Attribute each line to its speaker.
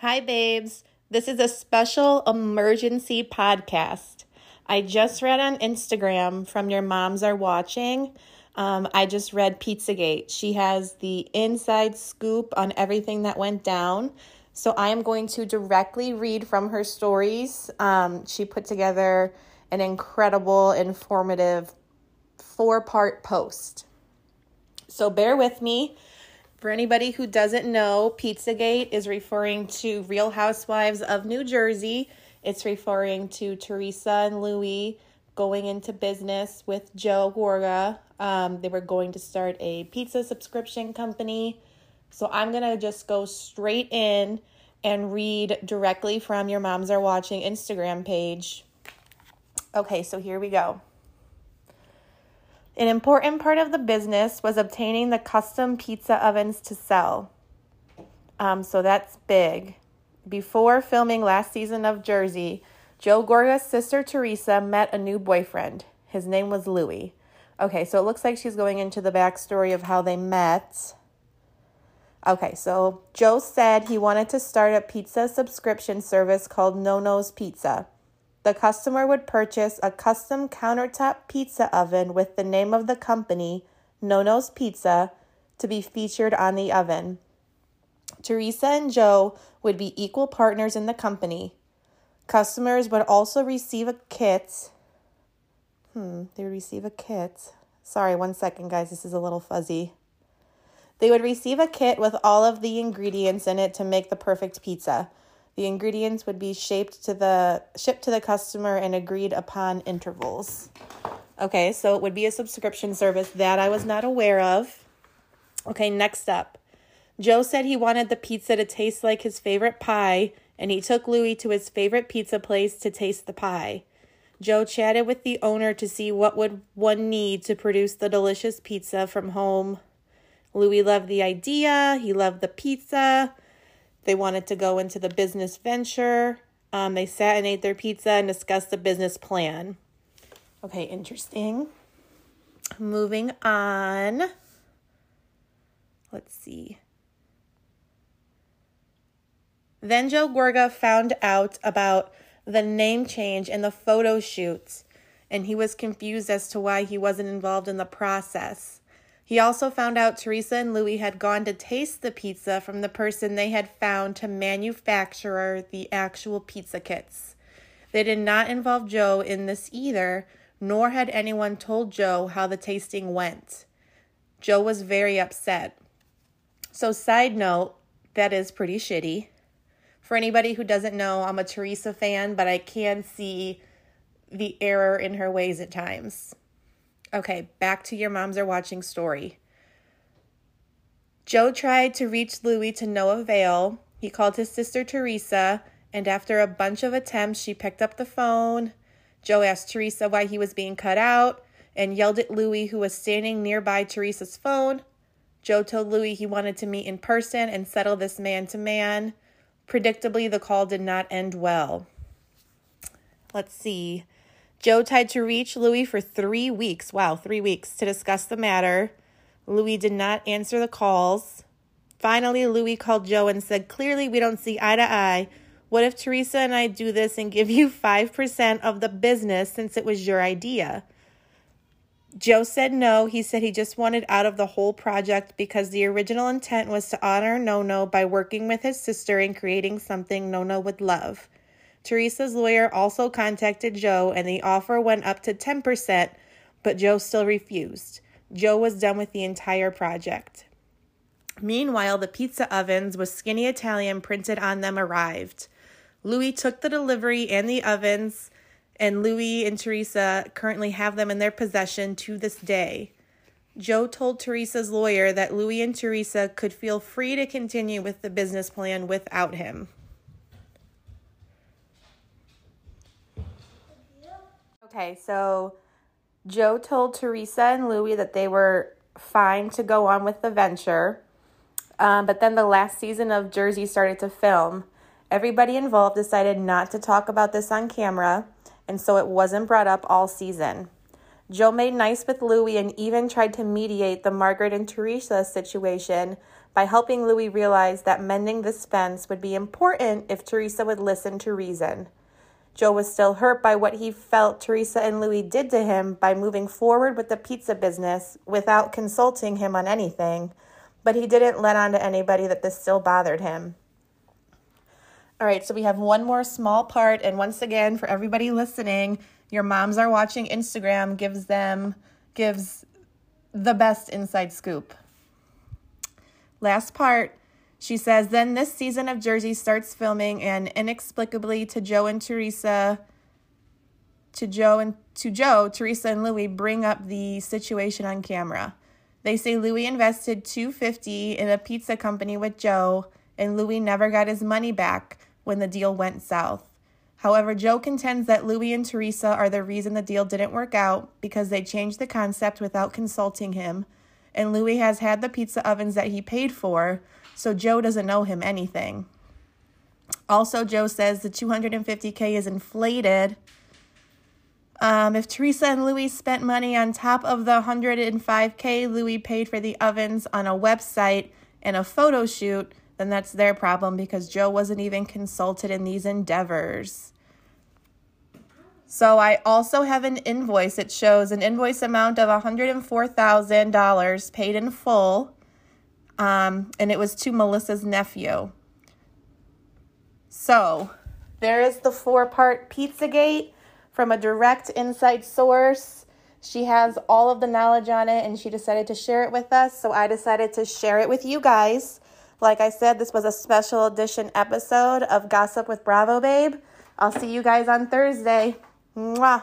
Speaker 1: Hi, babes. This is a special emergency podcast. I just read on Instagram from Your Moms Are Watching. Um, I just read Pizzagate. She has the inside scoop on everything that went down. So I am going to directly read from her stories. Um, she put together an incredible, informative four part post. So bear with me. For anybody who doesn't know, Pizzagate is referring to Real Housewives of New Jersey. It's referring to Teresa and Luis going into business with Joe Gorga. Um, they were going to start a pizza subscription company. So I'm going to just go straight in and read directly from your Moms Are Watching Instagram page. Okay, so here we go. An important part of the business was obtaining the custom pizza ovens to sell. Um, so that's big. Before filming last season of Jersey, Joe Gorga's sister Teresa met a new boyfriend. His name was Luis. Okay, so it looks like she's going into the backstory of how they met. Okay, so Joe said he wanted to start a pizza subscription service called Nono's Pizza. The customer would purchase a custom countertop pizza oven with the name of the company, Nono's Pizza, to be featured on the oven. Teresa and Joe would be equal partners in the company. Customers would also receive a kit. Hmm, they would receive a kit. Sorry, one second, guys, this is a little fuzzy. They would receive a kit with all of the ingredients in it to make the perfect pizza. The ingredients would be shaped to the shipped to the customer and agreed upon intervals. Okay, so it would be a subscription service that I was not aware of. Okay, next up. Joe said he wanted the pizza to taste like his favorite pie, and he took Luis to his favorite pizza place to taste the pie. Joe chatted with the owner to see what would one need to produce the delicious pizza from home. Luis loved the idea, he loved the pizza. They wanted to go into the business venture. Um, they sat and ate their pizza and discussed the business plan. Okay, interesting. Moving on. Let's see. Then Joe Gorga found out about the name change and the photo shoots, and he was confused as to why he wasn't involved in the process. He also found out Teresa and Luis had gone to taste the pizza from the person they had found to manufacture the actual pizza kits. They did not involve Joe in this either, nor had anyone told Joe how the tasting went. Joe was very upset. So, side note, that is pretty shitty. For anybody who doesn't know, I'm a Teresa fan, but I can see the error in her ways at times. Okay, back to your moms are watching story. Joe tried to reach Luis to no avail. He called his sister Teresa, and after a bunch of attempts, she picked up the phone. Joe asked Teresa why he was being cut out and yelled at Luis, who was standing nearby Teresa's phone. Joe told Luis he wanted to meet in person and settle this man to man. Predictably, the call did not end well. Let's see. Joe tried to reach Luis for three weeks. Wow, three weeks to discuss the matter. Luis did not answer the calls. Finally, Luis called Joe and said, Clearly, we don't see eye to eye. What if Teresa and I do this and give you 5% of the business since it was your idea? Joe said no. He said he just wanted out of the whole project because the original intent was to honor Nono by working with his sister and creating something Nono would love. Teresa's lawyer also contacted Joe and the offer went up to 10%, but Joe still refused. Joe was done with the entire project. Meanwhile, the pizza ovens with skinny Italian printed on them arrived. Luis took the delivery and the ovens, and Luis and Teresa currently have them in their possession to this day. Joe told Teresa's lawyer that Luis and Teresa could feel free to continue with the business plan without him. Okay, so Joe told Teresa and Luis that they were fine to go on with the venture. Um, but then the last season of Jersey started to film. Everybody involved decided not to talk about this on camera, and so it wasn't brought up all season. Joe made nice with Luis and even tried to mediate the Margaret and Teresa situation, by helping Luis realize that mending this fence would be important if Teresa would listen to reason. Joe was still hurt by what he felt Teresa and Luis did to him by moving forward with the pizza business without consulting him on anything, but he didn't let on to anybody that this still bothered him. All right, so we have one more small part, and once again, for everybody listening, your moms are watching Instagram gives them gives the best inside scoop. Last part, she says, then this season of Jersey starts filming, and inexplicably to Joe and Teresa, to Joe and to Joe, Teresa and Luis bring up the situation on camera. They say Luis invested 250 in a pizza company with Joe, and Luis never got his money back when the deal went south. However, Joe contends that Luis and Teresa are the reason the deal didn't work out because they changed the concept without consulting him, and Luis has had the pizza ovens that he paid for, so Joe doesn't know him anything. Also, Joe says the 250K is inflated. Um, if Teresa and Luis spent money on top of the 105K Luis paid for the ovens on a website and a photo shoot, then that's their problem because Joe wasn't even consulted in these endeavors. So I also have an invoice. It shows an invoice amount of $104,000 paid in full, um, and it was to Melissa's nephew. So there is the four part Pizzagate from a direct inside source. She has all of the knowledge on it and she decided to share it with us. So I decided to share it with you guys. Like I said, this was a special edition episode of Gossip with Bravo Babe. I'll see you guys on Thursday. Mwah.